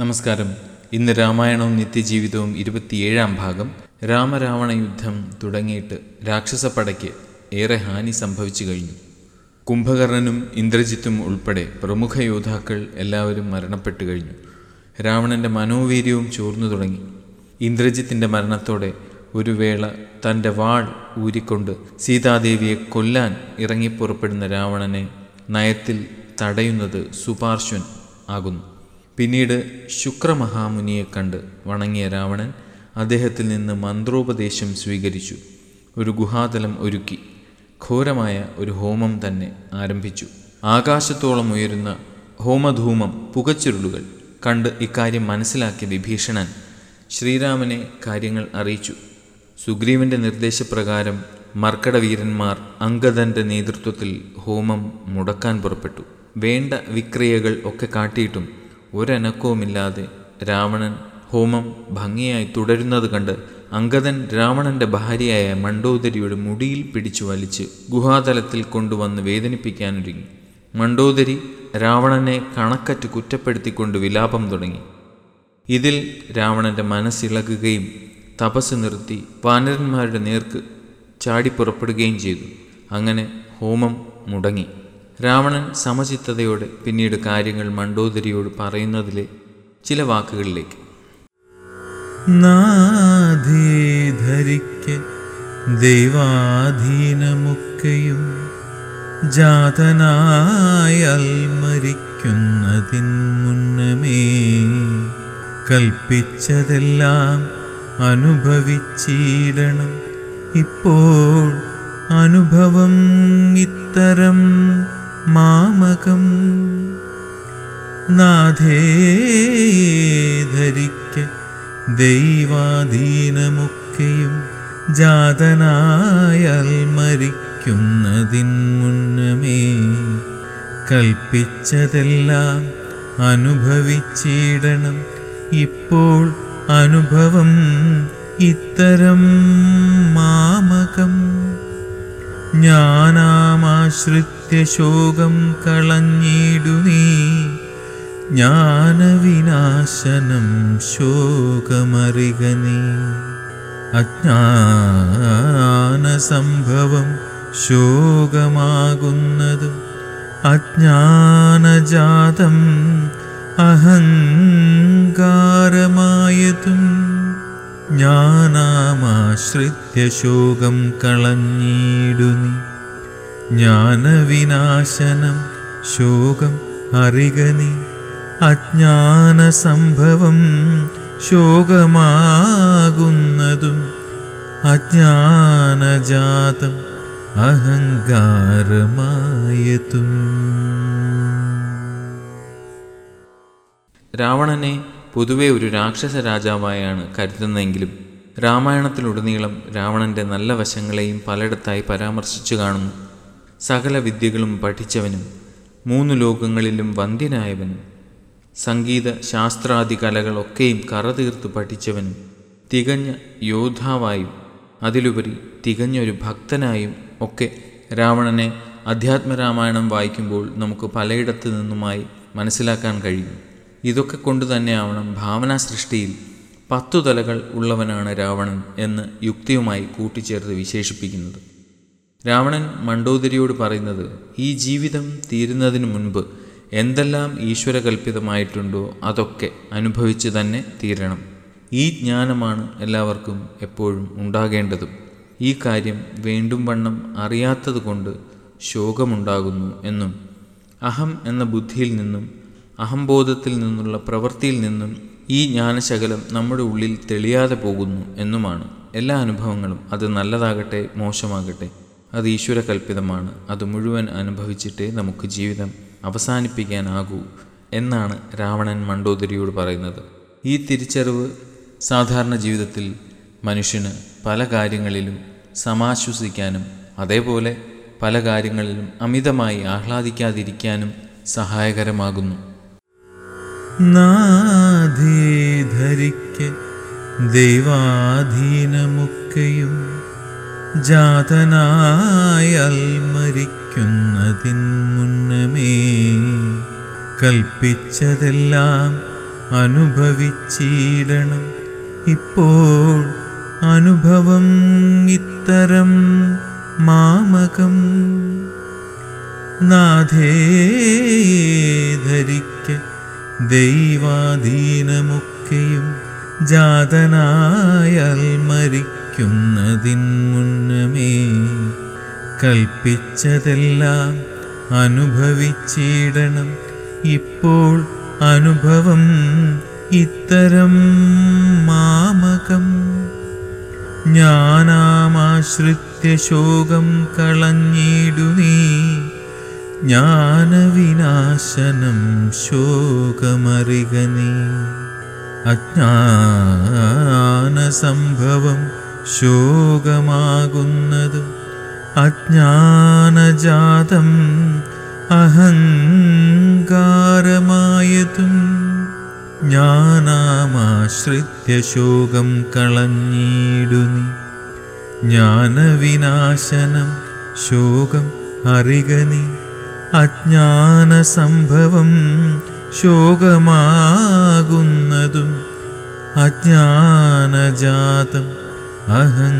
നമസ്കാരം. ഇന്ന് രാമായണവും നിത്യജീവിതവും ഇരുപത്തിയേഴാം ഭാഗം രാമരാവണ യുദ്ധം തുടങ്ങിയിട്ട് രാക്ഷസപ്പടയ്ക്ക് ഏറെ ഹാനി സംഭവിച്ചു കഴിഞ്ഞു. കുംഭകർണനും ഇന്ദ്രജിത്തും ഉൾപ്പെടെ പ്രമുഖ യോദ്ധാക്കൾ എല്ലാവരും മരണപ്പെട്ടു കഴിഞ്ഞു. രാവണന്റെ മനോവീര്യവും ചോർന്നു തുടങ്ങി. ഇന്ദ്രജിത്തിന്റെ മരണത്തോടെ ഒരു വേള തന്റെ വാൾ ഊരിക്കൊണ്ട് സീതാദേവിയെ കൊല്ലാൻ ഇറങ്ങിപ്പുറപ്പെടുന്ന രാവണനെ നയത്തിൽ തടയുന്നത് സുപാർശ്വൻ ആകുന്നു. പിന്നീട് ശുക്രമഹാമുനിയെ കണ്ട് വണങ്ങിയ രാവണൻ അദ്ദേഹത്തിൽ നിന്ന് മന്ത്രോപദേശം സ്വീകരിച്ചു. ഒരു ഗുഹാതലം ഒരുക്കി. ഘോരമായ ഒരു ഹോമം തന്നെ ആരംഭിച്ചു. ആകാശത്തോളം ഉയരുന്ന ഹോമധൂമം പുകച്ചുരുളുകൾ കണ്ട് ഇക്കാര്യം മനസ്സിലാക്കിയ വിഭീഷണൻ ശ്രീരാമനെ കാര്യങ്ങൾ അറിയിച്ചു. സുഗ്രീവന്റെ നിർദ്ദേശപ്രകാരം മർക്കടവീരന്മാർ അങ്കദന്റെ നേതൃത്വത്തിൽ ഹോമം മുടക്കാൻ പുറപ്പെട്ടു. വേണ്ട വിക്രിയകൾ ഒക്കെ കാട്ടിയിട്ടും ഒരനക്കവുമില്ലാതെ രാവണൻ ഹോമം ഭംഗിയായി തുടരുന്നത് കണ്ട് അങ്കദൻ രാവണന്റെ ഭാര്യയായ മണ്ടോദരിയുടെ മുടിയിൽ പിടിച്ചു വലിച്ച് ഗുഹാതലത്തിൽ കൊണ്ടുവന്ന് വേദനിപ്പിക്കാനൊരുങ്ങി. മണ്ടോദരി രാവണനെ കണക്കറ്റ് കുറ്റപ്പെടുത്തിക്കൊണ്ട് വിലാപം തുടങ്ങി. ഇതിൽ രാവണന്റെ മനസ്സിളകുകയും തപസ് നിർത്തി വാനരന്മാരുടെ നേർക്ക് ചാടിപ്പുറപ്പെടുകയും ചെയ്തു. അങ്ങനെ ഹോമം മുടങ്ങി. രാവണൻ സമചിത്തതയോടെ പിന്നീട് കാര്യങ്ങൾ മണ്ടോദരിയോട് പറയുന്നതിലെ ചില വാക്കുകളിലേക്ക്. ധരിക്ക ദൈവാധീനമൊക്കെയും ജാതനായൽ മരിക്കുന്നതിൻ മുന്നമേ കൽപ്പിച്ചതെല്ലാം അനുഭവിച്ചിടണം ഇപ്പോൾ അനുഭവം ഇത്തരം മാമകം നാഥേധരിക്ക് ദൈവാധീനമൊക്കെയും ജാതനായാൽ മരിക്കുന്നതിൻ മുന്നമേ കൽപ്പിച്ചതെല്ലാം അനുഭവിച്ചിടണം. ഇപ്പോൾ അനുഭവം ഇത്തരം മാമകം ജ്ഞാനാമാശ്രിത്യ ശോകം കളഞ്ഞിടു നീ. ജ്ഞാനവിനാശനം ശോകമറിക നീ. അജ്ഞാനസംഭവം ശോകമാകുന്നതും അജ്ഞാനജാതം അഹങ്കാരമായതും ജ്ഞാനാമാശ്രിത്യ ശോകം കളഞ്ഞിടു ജ്ഞാനവിനാശനം ശോകം അറികനി അജ്ഞാന അജ്ഞാനസംഭവം ശോകമാകുന്നതും അജ്ഞാനജാതം അഹങ്കാരമായതും. രാവണനെ പൊതുവെ ഒരു രാക്ഷസ രാജാവായാണ് കരുതുന്നതെങ്കിലും രാമായണത്തിലുടനീളം രാവണന്റെ നല്ല വശങ്ങളെയും പലയിടത്തായി പരാമർശിച്ചു കാണുന്നു. സകല വിദ്യകളും പഠിച്ചവനും മൂന്ന് ലോകങ്ങളിലും വന്ധ്യനായവനും സംഗീത ശാസ്ത്രാദി കലകളൊക്കെയും കറതീർത്ത് പഠിച്ചവനും തികഞ്ഞ യോദ്ധാവായും അതിലുപരി തികഞ്ഞൊരു ഭക്തനായും ഒക്കെ രാവണനെ അധ്യാത്മരാമായണം വായിക്കുമ്പോൾ നമുക്ക് പലയിടത്തു നിന്നുമായി മനസ്സിലാക്കാൻ കഴിയും. ഇതൊക്കെ കൊണ്ട് തന്നെയാവണം ഭാവനാ സൃഷ്ടിയിൽ പത്തു തലകൾ ഉള്ളവനാണ് രാവണൻ എന്ന് യുക്തിയുമായി കൂട്ടിച്ചേർത്ത് വിശേഷിപ്പിക്കുന്നത്. രാവണൻ മണ്ടോദരിയോട് പറയുന്നത് ഈ ജീവിതം തീരുന്നതിന് മുൻപ് എന്തെല്ലാം ഈശ്വരകൽപിതമായിട്ടുണ്ടോ അതൊക്കെ അനുഭവിച്ച് തന്നെ തീരണം. ഈ ജ്ഞാനമാണ് എല്ലാവർക്കും എപ്പോഴും ഉണ്ടാകേണ്ടതും. ഈ കാര്യം വേണ്ടും വണ്ണം അറിയാത്തതുകൊണ്ട് ശോകമുണ്ടാകുന്നു എന്നും അഹം എന്ന ബുദ്ധിയിൽ നിന്നും അഹംബോധത്തിൽ നിന്നുള്ള പ്രവൃത്തിയിൽ നിന്നും ഈ ജ്ഞാനശകലം നമ്മുടെ ഉള്ളിൽ തെളിയാതെ പോകുന്നു എന്നുമാണ്. എല്ലാ അനുഭവങ്ങളും അത് നല്ലതാകട്ടെ മോശമാകട്ടെ അത് ഈശ്വരകൽപിതമാണ് അത് മുഴുവൻ അനുഭവിച്ചിട്ടേ നമുക്ക് ജീവിതം അവസാനിപ്പിക്കാനാകൂ എന്നാണ് രാവണൻ മണ്ടോദരിയോട് പറയുന്നത്. ഈ തിരിച്ചറിവ് സാധാരണ ജീവിതത്തിൽ മനുഷ്യന് പല കാര്യങ്ങളിലും സമാശ്വസിക്കാനും അതേപോലെ പല കാര്യങ്ങളിലും അമിതമായി ആഹ്ലാദിക്കാതിരിക്കാനും സഹായകരമാകുന്നു. നാഥേധരിക്ക് ദൈവാധീനമൊക്കെയും ജാതനായൽ മരിക്കുന്നതിൻ മുന്നമേ കൽപ്പിച്ചതെല്ലാം അനുഭവിച്ചിടണം. ഇപ്പോൾ അനുഭവം ഇത്തരം മാമകം. നാഥേ ധരിക്ക ദൈവാധീനമൊക്കെയും ജാതനായാൽ മരിക്കുന്നതിൻ മുന്നമേ കൽപ്പിച്ചതെല്ലാം അനുഭവിച്ചിടണം. ഇപ്പോൾ അനുഭവം ഇത്തരം മാമകം. ഞാനാമാശ്രിത്യ ശോകം ജ്ഞാനവിനാശനം ശോകമറികനീ അജ്ഞാനസംഭവം ശോകമാകുന്നതും അജ്ഞാനജാതം അഹങ്കാരമായതും ജ്ഞാനാമാശ്രിത്യ ശോകം കളഞ്ഞിടു നീ. ജ്ഞാനവിനാശനം ശോകം അറിക നീ. അജ്ഞാനസംഭവം ശോകമാകുന്നതും അജ്ഞാനജാതം അഹങ്കാരമായതും